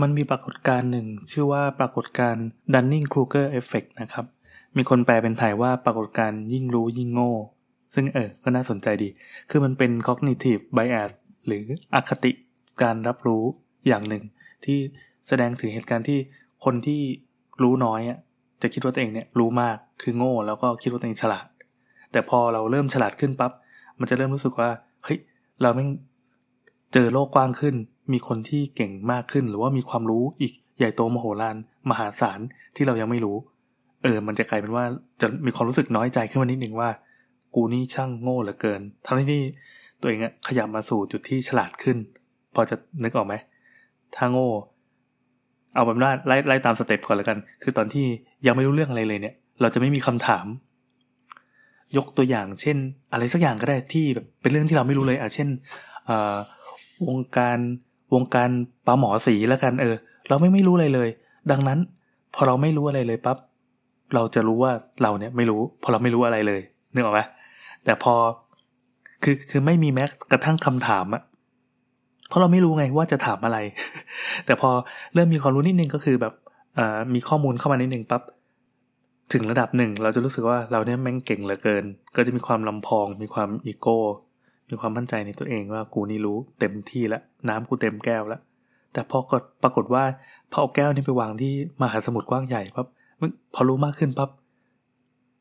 มันมีปรากฏการณ์หนึ่ง ชื่อว่าปรากฏการณ์ Dunning-Kruger Effect นะครับ มีคนแปลเป็นไทยว่าปรากฏการณ์ยิ่งรู้ยิ่งโง่ ซึ่งเออ ก็น่าสนใจดี คือมันเป็น cognitive bias หรืออคติการรับรู้อย่างหนึ่ง ที่แสดงถึงเหตุการณ์ที่คนที่รู้น้อยอะจะคิดว่าตัวเองเนี่ยรู้มากคือโง่ แล้วก็คิดว่าตัวเองฉลาด แต่พอเราเริ่มฉลาดขึ้นปับ๊บมันจะเริ่มรู้สึกว่าเฮ้ยเราไม่งเจอโลกกว้างขึ้น มีคนที่เก่งมากขึ้น หรือว่ามีความรู้อีกใหญ่โตมโหฬารมหาศาลที่เรายังไม่รู้ เออ มันจะกลายเป็นว่าจะมีความรู้สึกน้อยใจขึ้นมานิดหนึ่งว่า กูนี่ช่างโง่เหลือเกิน ทั้งที่ตัวเองอะขยับมาสู่จุดที่ฉลาดขึ้น พอจะนึกออกไหมถ้าโง่ เอาแบบว่าไล่ไล่ตามสเต็ปก่อนแล้วกัน คือตอนที่ยังไม่รู้เรื่องอะไรเลยเนี่ย เราจะไม่มีคำถาม ยกตัวอย่างเช่น อะไรสักอย่างก็ได้ที่แบบเป็นเรื่องที่เราไม่รู้เลยอะเช่นวงการ วงการปลาหมอสีแล้วกันเออ เราไม่ไม่รู้อะไรเลย ดังนั้น พอเราไม่รู้อะไรเลยปั๊บเราจะรู้ว่าเราเนี่ยไม่รู้ พอเราไม่รู้อะไรเลยนึกออกไหมแต่พอคือคือไม่มีแม้กระทั่งคำถามอะเพราะเราไม่รู้ไงว่าจะถามอะไร แต่พอเริ่มมีความรู้นิดนึงก็คือแบบมีข้อมูลเข้ามานิดนึงปั๊บถึงระดับหนึ่งเราจะรู้สึกว่าเราเนี่ยแม่งเก่งเหลือเกิน ก็จะมีความลำพองมีความอีโก้ มีความมั่นใจในตัวเองว่ากูนี่รู้เต็มที่แล้วน้ำกูเต็มแก้วแล้วแต่พอกดปรากฏว่าพอเอาแก้วนี้ไปวางที่มหาสมุทรกว้างใหญ่ปั๊บพอรู้มากขึ้นปั๊บ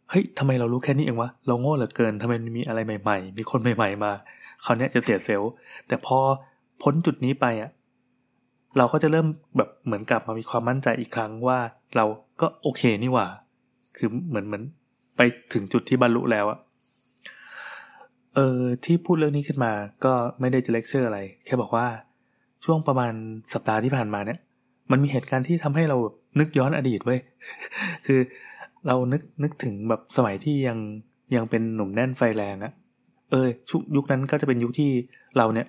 เฮ้ยทำไมเรารู้แค่นี้เองวะเราโง่เหลือเกินทำไมมีอะไรใหม่ๆ มีคนใหม่ ๆ มาคราวนี้จะเสียเซลล์แต่พอพ้นจุดนี้ไปอะเราก็จะเริ่มแบบเหมือนกลับมามีความมั่นใจอีกครั้งว่าเราก็โอเคนี่หว่า คือเหมือนเหมือนไปถึงจุดที่บรรลุแล้วอะ เออที่พูดเรื่องนี้ขึ้นมาก็ไม่ได้จะเลคเชอร์อะไร แค่บอกว่าช่วงประมาณสัปดาห์ที่ผ่านมาเนี่ย มันมีเหตุการณ์ที่ทำให้เรานึกย้อนอดีตเว้ยคือเรานึกนึกถึงแบบสมัยที่ยังยังเป็นหนุ่มแน่นไฟแรงอะเออชุยุคนั้นก็จะเป็นยุคที่เราเนี่ย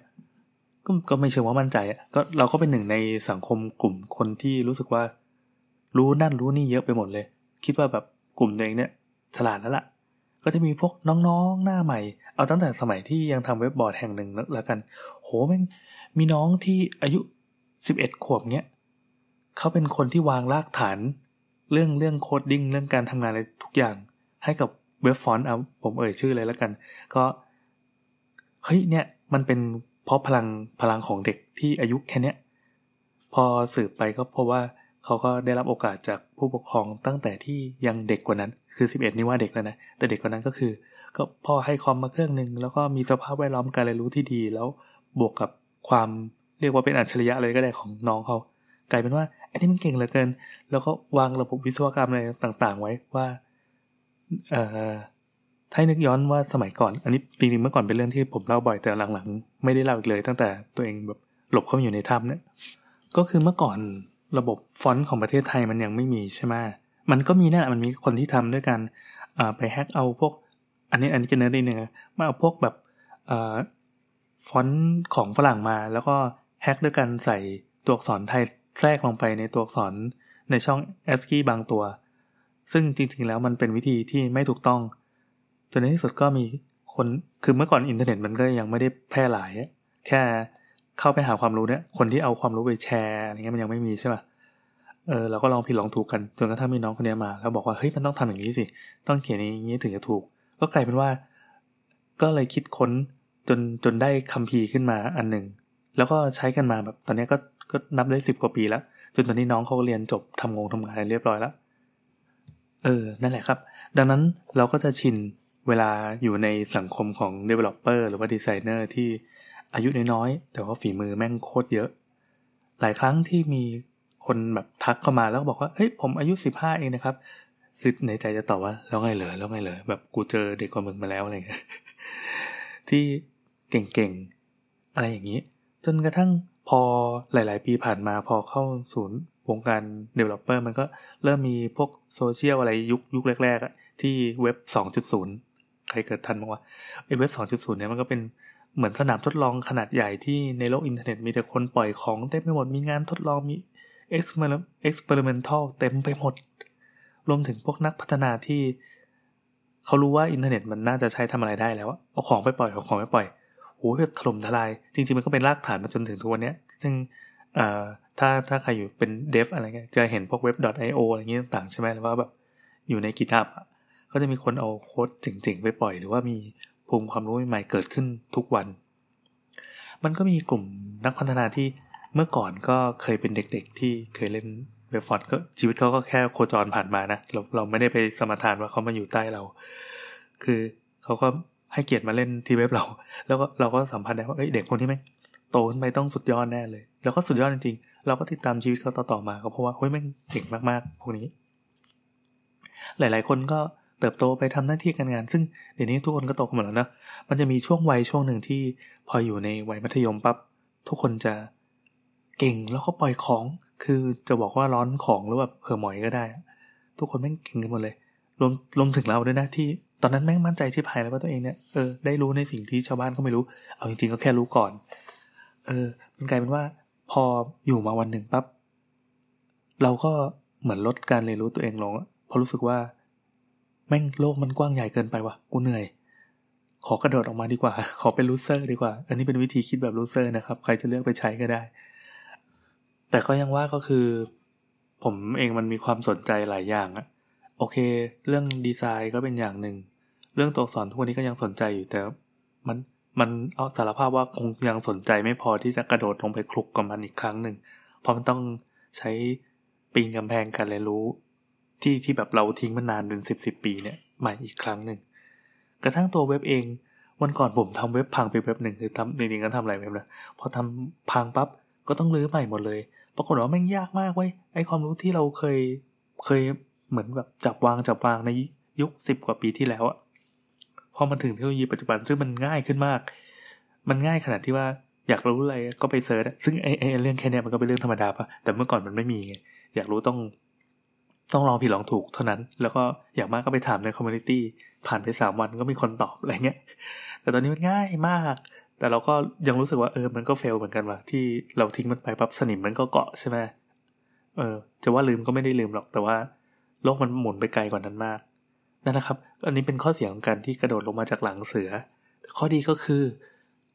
ก็ก็ไม่เชิงว่ามั่นใจอะก็เราก็เป็นหนึ่งในสังคมกลุ่มคนที่รู้สึกว่า รู้นั่นรู้นี่เยอะไปหมดเลย คิดว่าแบบกลุ่มตัวเองเนี่ย ฉลาดแล้วล่ะ ก็จะมีพวกน้องๆหน้าใหม่ เอาตั้งแต่สมัยที่ยังทำเว็บบอร์ดแห่งหนึ่งแล้วกัน โหแม่งมีน้องที่อายุสิบเอ็ดขวบเนี้ยเขาเป็นคนที่วางรากฐาน เรื่องเรื่อง coding เรื่องการทำงานอะไรทุกอย่าง ให้กับเว็บฟอนต์เอาผมเอ่ยชื่อเลยแล้วกัน ก็เฮ้ยเนี่ยมันเป็นเพราะพลังพลังของเด็กที่อายุแค่เนี้ยพอสืบไปก็พบว่า เขาก็ได้รับโอกาสจากผู้ปกครองตั้งแต่ที่ยังเด็กกว่านั้น คือ 11 นี่ว่าเด็กแล้วนะ แต่เด็กกว่านั้นก็คือ ก็พ่อให้คอมมาเครื่องหนึ่งแล้วก็มีสภาพแวดล้อมการเรียนรู้ที่ดี แล้วบวกกับความเรียกว่าเป็นอัจฉริยะเลยก็ได้ของน้องเขา กลายเป็นว่าอันนี้มันเก่งเหลือเกิน แล้วก็วางระบบวิศวกรรมอะไรต่างๆ ไว้ว่าเอ่อถ้านึกย้อนว่าสมัยก่อน อันนี้จริงๆเมื่อก่อนเป็นเรื่องที่ผมเล่าบ่อยแต่หลังๆ ไม่ได้เล่าอีกเลย ตั้งแต่ตัวเองแบบหลบเข้ามาอยู่ในถ้ำเนี่ยก็คือเมื่อก่อน ระบบฟอนต์ของประเทศไทยมันยังไม่มีใช่ไหมมันก็มีนะมันมีคนที่ทำด้วยกันไปแฮกเอาพวก อันนี้อันนี้จะเนื้อดีหนึ่งมาเอาพวกแบบฟอนต์ของฝรั่งมา แล้วก็แฮกด้วยกันใส่ตัวอักษรไทยแทรกลงไปในตัวอักษรในช่อง ASCII บางตัว ซึ่งจริงๆแล้วมันเป็นวิธีที่ไม่ถูกต้องจนในที่สุดก็มีคน คือเมื่อก่อนอินเทอร์เน็ตมันก็ยังไม่ได้แพร่หลาย แค่ เข้าไปหาความรู้เนี่ยคนที่เอาความรู้ไปแชร์อะไรเงี้ยมันยังไม่มีใช่ป่ะเออเราก็ลองผิดลองถูกกันจนกระทั่งมีน้องคนนี้มา แล้วบอกว่าเฮ้ยมันต้องทำอย่างนี้สิต้องเขียนอย่างนี้ถึงจะถูก ก็กลายเป็นว่า ก็เลยคิดค้นจนจนได้คัมภีร์ขึ้นมาอันหนึ่งแล้วก็ใช้กันมาแบบตอนนี้ก็ก็นับได้สิบกว่าปีแล้วจนตอนนี้น้องเขาเรียนจบทำงงทำงานเรียบร้อยแล้วเออนั่นแหละครับ ดังนั้นเราก็จะชินเวลาอยู่ในสังคมของ developer หรือว่า designer ที่ อายุน้อยๆแต่ว่าฝีมือแม่งโคตรเยอะ หลายครั้งที่มีคนแบบทักเข้ามาแล้วบอกว่าเฮ้ยผมอายุสิบห้าเองนะครับคือในใจจะตอบว่าแล้วไงเหรอแล้วไงเหรอแบบกูเจอเด็กกว่ามึงมาแล้วอะไรเงี้ยที่เก่งๆอะไรอย่างนี้ จนกระทั่งพอหลาย ๆ ปีผ่านมาพอเข้าศูนย์วงการ developer มันก็เริ่มมีพวกโซเชียลอะไรยุคยุคแรกๆอะที่เว็บ 2.0 ใครเกิดทันบ้างวะไอ้เว็บ 2.0 เนี่ยมันก็เป็น เหมือนสนามทดลองขนาดใหญ่ที่ในโลกอินเทอร์เน็ตมีแต่คนปล่อยของเต็มไปหมดมีงานทดลองมีexperimental เต็มไปหมด รวมถึงพวกนักพัฒนาที่ เขารู้ว่าอินเทอร์เน็ตมันน่าจะใช้ทำอะไรได้แล้วเอาของไปปล่อยเอาของไปปล่อยโอ้ยแบบถล่มทลาย จริงๆมันก็เป็นรากฐานมาจนถึงทุกวันนี้ซึ่งถ้าถ้าใครอยู่เป็น dev อะไรเงี้ยจะเห็นพวกเว็บ .io อะไรเงี้ยต่างๆใช่ไหมแล้วว่าแบบอยู่ใน GitHub ก็จะมีคนเอาโค้ดเจ๋งๆ ไปปล่อย หรือว่ามี ภูมิความรู้ใหม่เกิดขึ้นทุกวัน มันก็มีกลุ่มนักพัฒนาที่เมื่อก่อนก็เคยเป็นเด็กๆ ที่เคยเล่นเว็บฟอนต์ก็ชีวิตเขาก็แค่โคจรผ่านมานะเราเราไม่ได้ไปสมทานว่าเขามาอยู่ใต้เรา คือเขาก็ให้เกียรติมาเล่นที่เว็บเรา แล้วก็เราก็สัมพันธ์ได้ว่าเด็กคนที่แม่งโตขึ้นไปต้องสุดยอดแน่เลย แล้วก็สุดยอดจริงๆ เราก็ติดตามชีวิตเขาต่อๆมาก็เพราะว่าเฮ้ยแม่งเก่งมากๆ พวกนี้ หลายๆคนก็ เติบโตไปทำหน้าที่การงาน ซึ่งเดี๋ยวนี้ทุกคนก็โตกันหมดแล้วนะมันจะมีช่วงวัยช่วงหนึ่งที่พออยู่ในวัยมัธยมปั๊บทุกคนจะเก่งแล้วก็ปล่อยของ คือจะบอกว่าร้อนของหรือแบบเห่อหมอยก็ได้ ทุกคนแม่งเก่งกันหมดเลย รวมรวมถึงเราด้วยนะที่ ตอนนั้นแม่งมั่นใจที่ภายแล้วว่าตัวเองเนี่ยเออได้รู้ในสิ่งที่ชาวบ้านก็ไม่รู้ เอาจริงๆก็แค่รู้ก่อน เออมันกลายเป็นว่า พออยู่มาวันหนึ่งปั๊บเราก็เหมือนลดการเรียนรู้ตัวเองลงเพราะรู้สึกว่า แม่งโลกมันกว้างใหญ่เกินไปวะกูเหนื่อย ขอกระโดดออกมาดีกว่า ขอเป็น loser ดีกว่า อันนี้เป็นวิธีคิดแบบ loser นะครับ ใครจะเลือกไปใช้ก็ได้ แต่ก็ยังว่าก็คือ ผมเองมันมีความสนใจหลายอย่างอะโอเค เรื่องดีไซน์ก็เป็นอย่างหนึ่ง เรื่องตัวอักษรทุกวันนี้ก็ยังสนใจอยู่แต่มันมันเอาสารภาพว่าคงยังสนใจไม่พอที่จะกระโดดลงไปคลุกกับมันอีกครั้งหนึ่ง เพราะมันต้องใช้ปีนกำแพงการเรียนรู้ ที่ที่แบบเราทิ้งมันนานเป็นสิบสิบปีเนี่ยใหม่อีกครั้งหนึ่งกระทั่งตัวเว็บเองวันก่อนผมทำเว็บพังไปเว็บหนึ่งคือทำจริงๆก็ทำอะไรเว็บนะพอทำพังปั๊บก็ต้องรื้อใหม่หมดเลย ปรากฏว่าแม่งยากมากเว้ยไอความรู้ที่เราเคยเคยเหมือนแบบจับวางจับวางในยุคสิบกว่าปีที่แล้วอะพอมาถึงเทคโนโลยีปัจจุบันซึ่งมันง่ายขึ้นมาก มันง่ายขนาดที่ว่าอยากรู้อะไรก็ไป search ซึ่งไอไอเรื่องแค่นี้มันก็เป็นเรื่องธรรมดาปะแต่เมื่อก่อนมันไม่มีไงอยากรู้ต้อง ต้องลองผิดลองถูกเท่านั้น แล้วก็อยากมากก็ไปถามใน community ผ่านไปสามวันก็มีคนตอบอะไรเงี้ย แต่ตอนนี้มันง่ายมาก แต่เราก็ยังรู้สึกว่าเออมันก็ fail เหมือนกันว่ะที่เราทิ้งมันไปปั๊บสนิมมันก็เกาะใช่ไหมเออจะว่าลืมก็ไม่ได้ลืมหรอกแต่ว่าโลกมันหมุนไปไกลกว่านั้นมากนั่นนะครับ อันนี้เป็นข้อเสียของการที่กระโดดลงมาจากหลังเสือ ข้อดีก็คือ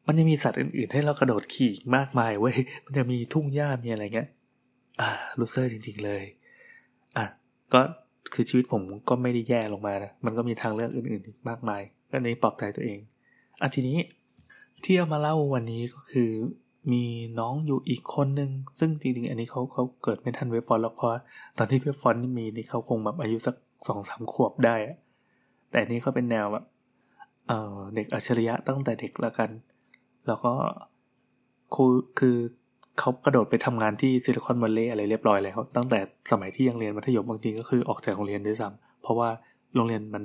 มันยังมีสัตว์อื่นๆ ให้เรากระโดดขี่มากมายเว้ยมันจะมีทุ่งหญ้ามีอะไรเงี้ย อ่า loser จริง ๆ เลย อะ ก็คือชีวิตผมก็ไม่ได้แย่ลงมานะ มันก็มีทางเลือกอื่นๆมากมายก็ในปลอบใจตัวเองอะทีนี้ที่เอามาเล่าวันนี้ก็คือมีน้องอยู่อีกคนนึง ซึ่งจริงๆ อันนี้เขาเขาเกิดไม่ทันเว็บฟอนต์หรอกเพราะตอนที่เว็บฟอนต์มีนี่เขาคงแบบอายุสักสองสามขวบได้อะแต่นี้เขาเป็นแนวแบบเเด็กอัจฉริยะตั้งแต่เด็กแล้วกัน แล้วก็ครูคือ เขากระโดดไปทำงานที่ซิลิคอนวัลเลย์อะไรเรียบร้อยแล้วตั้งแต่สมัยที่ยังเรียนมัธยมบางทีก็คือออกจากโรงเรียนด้วยซ้ำเพราะว่าโรงเรียนมัน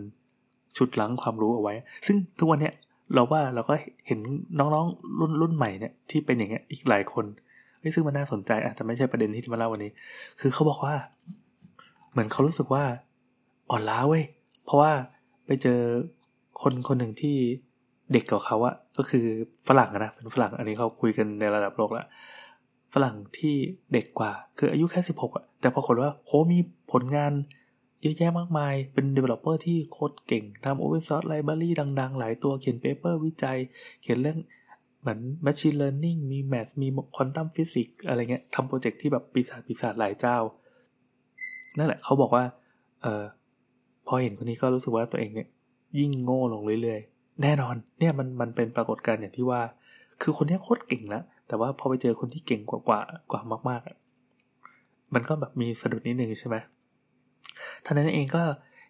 ชุดลังความรู้เอาไว้ ซึ่งทุกวันเนี้ยเราว่าเราก็เห็นน้องๆรุ่นรุ่นใหม่เนี่ยที่เป็นอย่างเงี้ยอีกหลายคนซึ่งมันน่าสนใจอะแต่ไม่ใช่ประเด็นที่จะมาเล่าวันนี้ คือเขาบอกว่า เหมือนเขารู้สึกว่าอ่อนล้าเว้ยเพราะว่าไปเจอคนคนหนึ่งที่เด็กกว่าเขาอะก็คือฝรั่งนะเป็นฝรั่งอันนี้เขาคุยกันในระดับโลกแล้ว ฝรั่งที่เด็กกว่า คืออายุแค่สิบหกอะแต่พอคนว่าโหมีผลงานเยอะแยะมากมาย เป็น developer ที่โคตรเก่งทำ open source library ดัง ๆ หลายตัวเขียน paper วิจัย เขียนเรื่องเหมือน machine learning มี math มี quantum physics อะไรเงี้ยทำโปรเจกต์ที่แบบปีศาจปีศาจหลายเจ้า นั่นแหละเขาบอกว่า เออพอเห็นคนนี้ก็รู้สึกว่าตัวเองเนี่ยยิ่งโง่ลงเรื่อยๆ แน่นอน เนี่ยมันมันเป็นปรากฏการณ์อย่างที่ว่า คือคนนี้โคตรเก่งแล้ว แต่ว่าพอไปเจอคนที่เก่งกว่ากว่ากว่ามากๆ มันก็แบบมีสะดุดนิดนึงใช่ไหมท่านั้นเองก็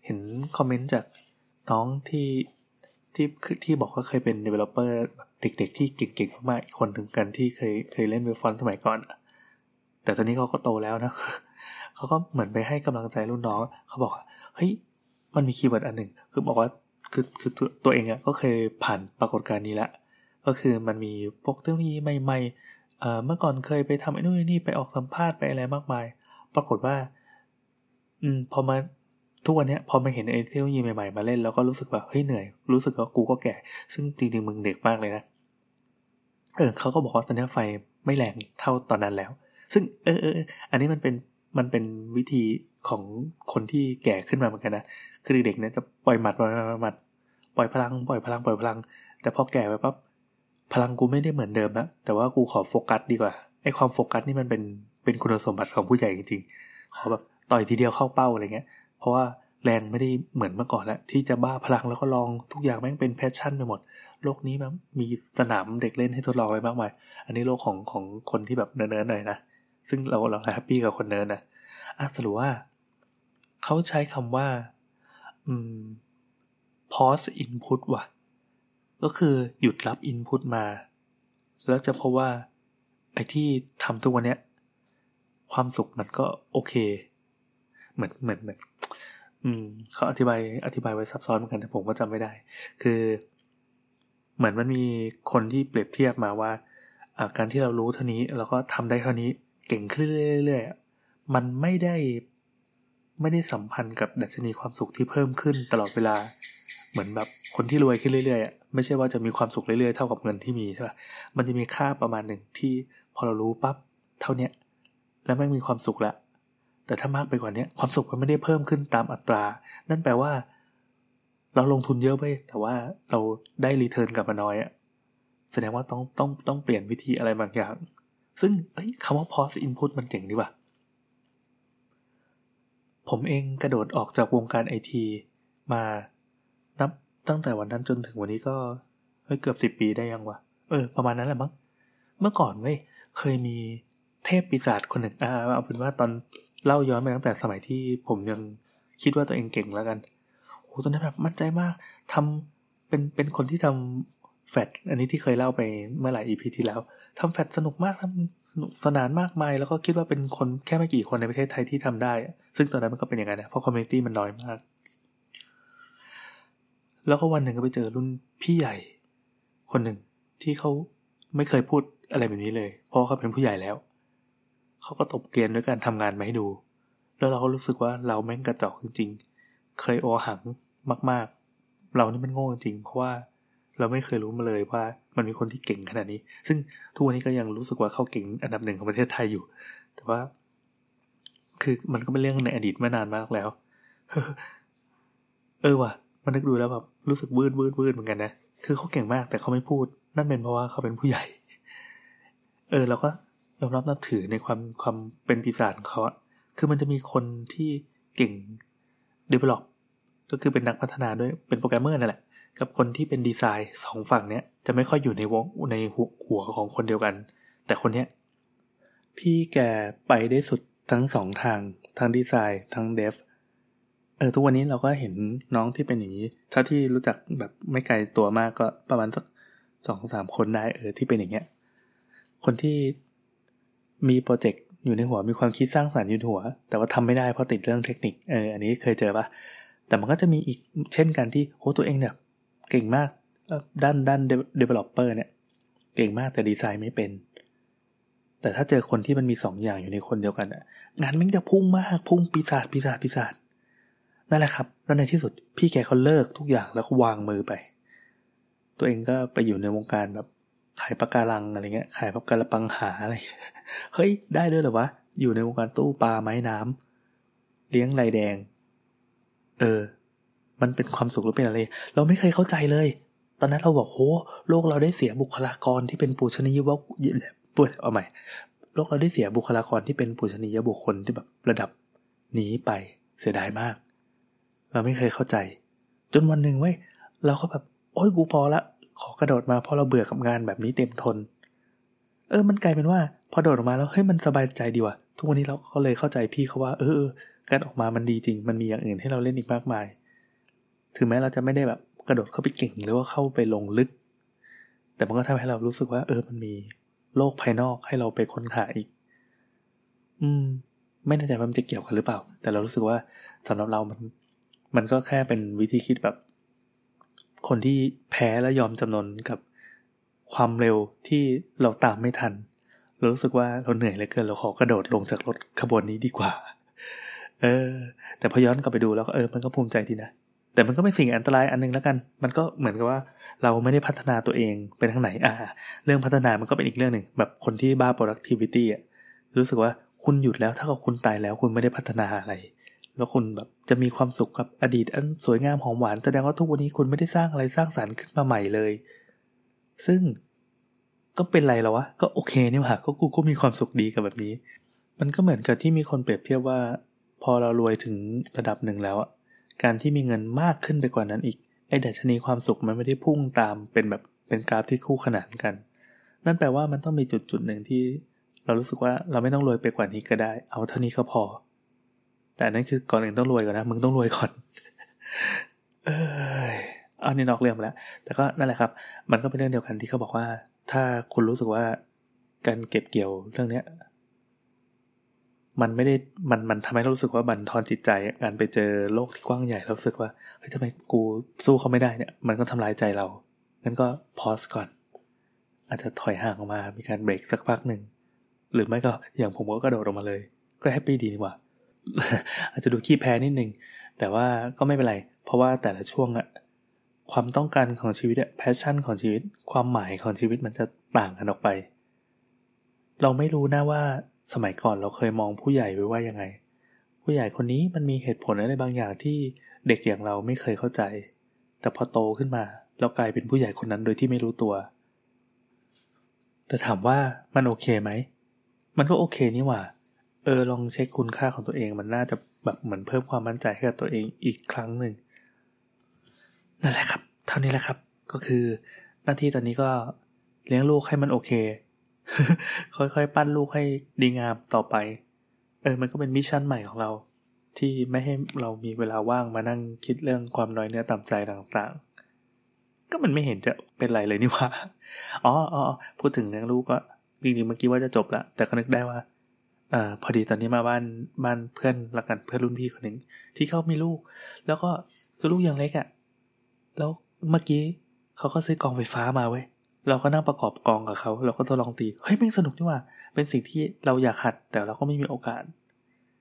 เห็นcomment จากน้องที่ที่ที่บอกว่าเคยเป็น developer เด็กๆ ที่เก่งๆมากๆอีกคนถึงกันที่เคยเคยเล่นเว็บฟอนต์สมัยก่อน แต่ตอนนี้เขาก็โตแล้วนะเขาก็เหมือนไปให้กำลังใจรุ่นน้องเขาบอกว่าเฮ้ยมันมี keyword อันหนึ่งคือบอกว่าคือคือตัวเองอะก็เคยผ่านปรากฏการณ์นี้แล้ว ก็คือมันมีพวกเทคโนโลยีใหม่ๆเมื่อก่อนเคยไปทำไอ้นู่นนี่ไปออกสัมภาษณ์ไปอะไรมากมาย ปรากฏว่า อืมพอมาทุกวันนี้พอมาเห็นไอ้เทคโนโลยีใหม่ๆมาเล่นแล้วก็รู้สึกแบบเฮ้ยเหนื่อย รู้สึกว่ากูก็แก่ ซึ่งจริงๆมึงเด็กมากเลยนะเออเขาก็บอกว่าตอนนี้ไฟไม่แรงเท่าตอนนั้นแล้ว ซึ่งเออเอออันนี้มันเป็นมันเป็นวิธีของคนที่แก่ขึ้นมาเหมือนกันนะ คือเด็กๆเนี่ยจะปล่อยหมัดปล่อยหมัดปล่อยพลัง ปล่อยพลัง ปล่อยพลัง แต่พอแก่ไปปั๊บ พลังกูไม่ได้เหมือนเดิมนะแต่ว่ากูขอโฟกัสดีกว่าไอ้ความโฟกัสนี่มันเป็นเป็นคุณสมบัติของผู้ใหญ่จริงๆขอแบบต่อยทีเดียวเข้าเป้าอะไรเงี้ย เพราะว่าแรงไม่ได้เหมือนเมื่อก่อนแล้ว ที่จะบ้าพลังแล้วก็ลองทุกอย่างแม่งเป็น passion ไปหมด โลกนี้มันมีสนามเด็กเล่นให้ทดลองไปมากมาย อันนี้โลกของของคนที่แบบเนิร์ดๆหน่อยนะ ซึ่งเราเรา happy กับคนเนิร์ดนะอะสรุปว่า เขาใช้คำว่า อืม pause input ว่ะ ก็คือหยุดรับ input มา แล้วจะพบว่า ไอ้ที่ทำทุกวันเนี้ย ความสุขมันก็โอเค เหมือนเหมือนเหมือนอืมเขาอธิบายอธิบายไว้ซับซ้อนเหมือนกันแต่ผมก็จำไม่ได้ คือ เหมือนมันมีคนที่เปรียบเทียบมาว่าการที่เรารู้เท่านี้แล้วก็ทำได้เท่านี้เก่งขึ้นเรื่อยๆมันไม่ได้ไม่ได้สัมพันธ์กับดัชนีความสุขที่เพิ่มขึ้นตลอดเวลา เหมือนแบบคนที่รวยขึ้นเรื่อยๆ ไม่ใช่ว่าจะมีความสุขเรื่อยๆ เท่ากับเงินที่มีใช่ป่ะ มันจะมีค่าประมาณหนึ่งที่พอเรารู้ปั๊บเท่าเนี้ยแล้วไม่มีความสุขละ แต่ถ้ามากไปกว่านี้ความสุขมันไม่ได้เพิ่มขึ้นตามอัตรา นั่นแปลว่า เราลงทุนเยอะไปแต่ว่าเราได้รีเทิร์นกลับมาน้อยอะแสดงว่าต้องต้องต้องเปลี่ยนวิธีอะไรบางอย่าง ซึ่งคำว่า pause input มันเจ๋งดีว่ะ ผมเองกระโดดออกจากวงการไอทีมา ตั้งแต่วันนั้นจนถึงวันนี้ก็เฮ้ยเกือบสิบปีได้ยังวะเออ ประมาณนั้นแหละมั้งเมื่อก่อนเว้ยเคยมีเทพปีศาจคนหนึ่งอ่าเอาเป็นว่าตอนเล่าย้อนไปตั้งแต่สมัยที่ผมยังคิดว่าตัวเองเก่งแล้วกันโอ้ตอนนั้นแบบมั่นใจมากทำเป็นเป็นคนที่ทำแฟดอันนี้ที่เคยเล่าไปเมื่อหลายอีพีที่แล้วทำแฟดสนุกมากทำสนุกสนานมากมาย แล้วก็คิดว่าเป็นคนแค่ไม่กี่คนในประเทศไทยที่ทำได้ ซึ่งตอนนั้นมันก็เป็นอย่างนั้นนะเพราะคอมมูนิตี้มันน้อยมาก แล้วก็วันหนึ่งก็ไปเจอรุ่นพี่ใหญ่ คนหนึ่งที่เขาไม่เคยพูดอะไรแบบนี้เลย เพราะเขาเป็นผู้ใหญ่แล้ว เขาก็ตบเกลียนด้วยการทำงานมาให้ดู แล้วเราก็รู้สึกว่าเราแม่งกระจอกจริง ๆ เคยโอหังมาก ๆ เรานี่มันโง่จริง เพราะว่าเราไม่เคยรู้มาเลยว่ามันมีคนที่เก่งขนาดนี้ ซึ่งทุกวันนี้ก็ยังรู้สึกว่าเขาเก่งอันดับหนึ่งของประเทศไทยอยู่ แต่ว่า คือมันก็เป็นเรื่องในอดีตไม่นานมากแล้ว เออว่ะ มันนึกดูแล้วแบบรู้สึกวืดวืดวืดเหมือนกันนะ คือเขาเก่งมากแต่เขาไม่พูด นั่นเป็นเพราะว่าเขาเป็นผู้ใหญ่ เออเราก็ยอมรับนับถือในความความเป็นปีศาจของเขาอะคือมันจะมีคนที่เก่ง develop ก็คือเป็นนักพัฒนาด้วยเป็นโปรแกรมเมอร์นั่นแหละ กับคนที่เป็นดีไซน์สองฝั่งเนี้ยจะไม่ค่อยอยู่ในวงในหัวหัวของคนเดียวกัน แต่คนเนี้ยพี่แกไปได้สุดทั้งสองทางทั้งดีไซน์ทั้งเดฟ เออทุกวันนี้เราก็เห็นน้องที่เป็นอย่างนี้ ถ้าที่รู้จักแบบไม่ไกลตัวมากก็ประมาณสักสองสามคนได้เออที่เป็นอย่างเงี้ย คนที่มีโปรเจกต์อยู่ในหัวมีความคิดสร้างสรรค์อยู่หัว แต่ว่าทำไม่ได้เพราะติดเรื่องเทคนิคเอออันนี้เคยเจอปะแต่มันก็จะมีอีกเช่นกันที่โหตัวเองเนี่ยเก่งมากด้านด้าน developer เนี่ย เก่งมากแต่ดีไซน์ไม่เป็น แต่ถ้าเจอคนที่มันมีสองอย่างอยู่ในคนเดียวกันอะงานมันจะพุ่งมากพุ่งปีศาจปีศาจปีศาจ นั่นแหละครับแล้วในที่สุดพี่แกเขาเลิกทุกอย่างแล้วก็วางมือไป ตัวเองก็ไปอยู่ในวงการแบบขายปะการังอะไรเงี้ยขายปะการปังหาอะไรเฮ้ยได้ด้วยเหรอวะอยู่ในวงการตู้ปลาไม้น้ำเลี้ยงไรแดง เออ มันเป็นความสุขหรือเป็นอะไร เราไม่เคยเข้าใจเลย ตอนนั้นเราบอกโหโลกเราได้เสียบุคลากรที่เป็นปูชนียบุคปุดเอาใหม่โลกเราได้เสียบุคลากรที่เป็นปูชนียบุคคลที่แบบระดับนี้ไปเสียดายมาก เราไม่เคยเข้าใจ จนวันหนึ่งเว้ยเราก็แบบ โอ้ยกูพอละ ขอกระโดดมาเพราะเราเบื่อกับงานแบบนี้เต็มทน เออ มันกลายเป็นว่า พอโดดออกมาแล้วเฮ้ยมันสบายใจดีว่ะ ทุกวันนี้เราก็เลยเข้าใจพี่เขาว่า เออการออกมามันดีจริง มันมีอย่างอื่นให้เราเล่นอีกมากมาย ถึงแม้เราจะไม่ได้แบบกระโดดเข้าไปเก่งหรือว่าเข้าไปลงลึก แต่มันก็ทำให้เรารู้สึกว่า เออ มันมีโลกภายนอกให้เราไปค้นหาอีก อืม ไม่แน่ใจว่ามันจะเกี่ยวกันหรือเปล่า แต่เรารู้สึกว่าสำหรับเรามัน มันก็แค่เป็นวิธีคิดแบบ คนที่แพ้และยอมจำนนกับความเร็วที่เราตามไม่ทัน เรารู้สึกว่าเราเหนื่อยเหลือเกินเราขอกระโดดลงจากรถขบวนนี้ดีกว่า เออ แต่พอย้อนกลับไปดูแล้วก็เออ มันก็ภูมิใจดีนะ แต่มันก็เป็นสิ่งอันตรายอันนึงแล้วกัน มันก็เหมือนกับว่า เราไม่ได้พัฒนาตัวเองไปทางไหน อ่า เรื่องพัฒนามันก็เป็นอีกเรื่องหนึ่งแบบคนที่บ้า productivity อะ รู้สึกว่าคุณหยุดแล้วถ้ากับคุณตายแล้วคุณไม่ได้พัฒนาอะไร แล้วคุณแบบจะมีความสุขกับอดีตอันสวยงามหอมหวานแสดงว่าทุกวันนี้คุณไม่ได้สร้างอะไรสร้างสารรค์ขึ้นมาใหม่เลย ซึ่งก็เป็นไรแล้ววะ ก็โอเคนี่หว่าก็กูก็มีความสุขดีกับแบบนี้ มันก็เหมือนกับที่มีคนเปรียบเทียบว่า พอเรารวยถึงระดับหนึ่งแล้วอะการที่มีเงินมากขึ้นไปกว่านั้นอีกไอ้ดัชนีความสุขมันไม่ได้พุ่งตามเป็นแบบเป็นกราฟที่คู่ขนานกัน นั่นแปลว่ามันต้องมีจุดจุดหนึ่งที่ เรารู้สึกว่าเราไม่ต้องรวยไปกว่านี้ก็ได้ เอาเท่านี้ก็พอ แต่นั่นคือก่อนอื่นต้องรวยก่อนนะ มึงต้องรวยก่อน เอออันนี้นอกเรื่องแล้ว แต่ก็นั่นแหละครับ มันก็เป็นเรื่องเดียวกันที่เขาบอกว่า ถ้าคุณรู้สึกว่าการเก็บเกี่ยวเรื่องเนี้ย มันไม่ได้มันมันทำให้เรารู้สึกว่าบันทอนจิตใจ การไปเจอโลกที่กว้างใหญ่เราสึกว่าเฮ้ยทำไมกูสู้เขาไม่ได้เนี่ย มันก็ทำลายใจเรางั้นก็ pause ก่อน อาจจะถอยห่างออกมา มีการเบรกสักพักหนึ่งหรือไม่ก็อย่างผมก็กระโดดออกมาเลย ก็ happy ดีดีกว่า อาจจะดูขี้แพ้นิดนึง แต่ว่าก็ไม่เป็นไร เพราะว่าแต่ละช่วงอะความต้องการของชีวิตอะ passion ของชีวิต ความหมายของชีวิตมันจะต่างกันออกไป เราไม่รู้นะว่าสมัยก่อนเราเคยมองผู้ใหญ่ไว้ว่ายังไง ผู้ใหญ่คนนี้มันมีเหตุผลอะไรบางอย่างที่เด็กอย่างเราไม่เคยเข้าใจ แต่พอโตขึ้นมา เรากลายเป็นผู้ใหญ่คนนั้นโดยที่ไม่รู้ตัว แต่ถามว่ามันโอเคไหม มันก็โอเคนี่หว่า เออลองเช็คคุณค่าของตัวเอง มันน่าจะแบบเหมือนเพิ่มความมั่นใจให้กับตัวเองอีกครั้งหนึ่งนั่นแหละครับ เท่านี้แหละครับ ก็คือหน้าที่ตอนนี้ก็เลี้ยงลูกให้มันโอเค ค่อยๆปั้นลูกให้ดีงามต่อไป เออ มันก็เป็น mission ใหม่ของเรา ที่ไม่ให้เรามีเวลาว่างมานั่งคิดเรื่องความน้อยเนื้อต่ำใจต่างๆ ก็มันไม่เห็นจะเป็นไรเลยนี่ว่าอ๋ออ๋อพูดถึงเรื่องลูกก็จริงๆเมื่อกี้ว่าจะจบละแต่ก็นึกได้ว่า อ่าพอดีตอนนี้มาบ้านบ้านเพื่อนละกันเพื่อนรุ่นพี่คนหนึ่งที่เขามีลูก แล้วก็คือลูกยังเล็กอะ่ะแล้วเมื่อกี้เขาก็ซื้อกลองไฟฟ้ามาเว้ยเราก็นั่งประกอบกลองกับเขาเราก็ทดลองตีเฮ้ยแม่งสนุกนี่ว่า เป็นสิ่งที่เราอยากหัด แต่เราก็ไม่มีโอกาส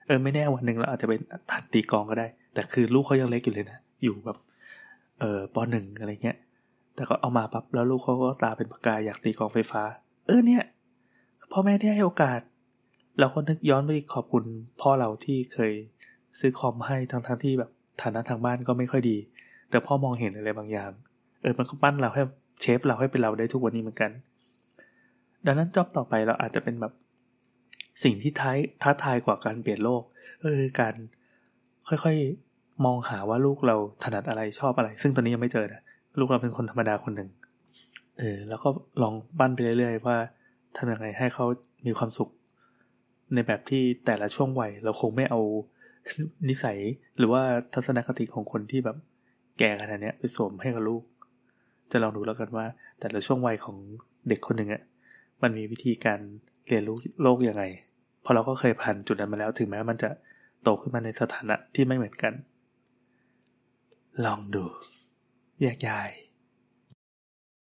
เออไม่แน่วันหนึ่งเราอาจจะเป็นหัดตีกองก็ได้ แต่คือลูกเขายังเล็กอยู่เลยนะอยู่แบบ เออปหนึ่งอะไรเงี้ยแต่ก็เอามาปั๊บแล้วลูกเขาก็ตาเป็นประกายอยากตีกองไฟฟ้า เออเนี่ยพ่อแม่ที่ให้โอกาส เราก็นึกย้อนไปขอบคุณพ่อเราที่เคยซื้อคอมให้ทั้งทงที่แบบฐานะทางบ้านก็ไม่ค่อยดี แต่พ่อมองเห็นอะไรบางอย่าง เออมันก็ปั้นเราให้เชฟเราให้เป็นเราได้ทุกวันนี้เหมือนกัน ดังนั้นจอบต่อไปเราอาจจะเป็นแบบสิ่งที่ท้ายท้าทายกว่าการเปลี่ยนโลกเออการค่อยๆมองหาว่าลูกเราถนัดอะไรชอบอะไร ซึ่งตอนนี้ยังไม่เจอนะลูกเราเป็นคนธรรมดาคนหนึ่งเออแล้วก็ลองปั้นไปเรื่อยๆว่าทำยังไงให้เขามีความสุข ในแบบที่แต่ละช่วงวัยเราคงไม่เอานิสัยหรือว่าทัศนคติของคนที่แบบแก่ขนาดนี้ไปสวมให้กับลูก จะลองดูแล้วกันว่า แต่ละช่วงวัยของเด็กคนหนึ่งอะมันมีวิธีการเรียนรู้โลกยังไงพราะเราก็เคยผ่านจุดนั้นมาแล้วถึงแม้มันจะโตขึ้นมาในสถานะที่ไม่เหมือนกัน ลองดูแยกย้าย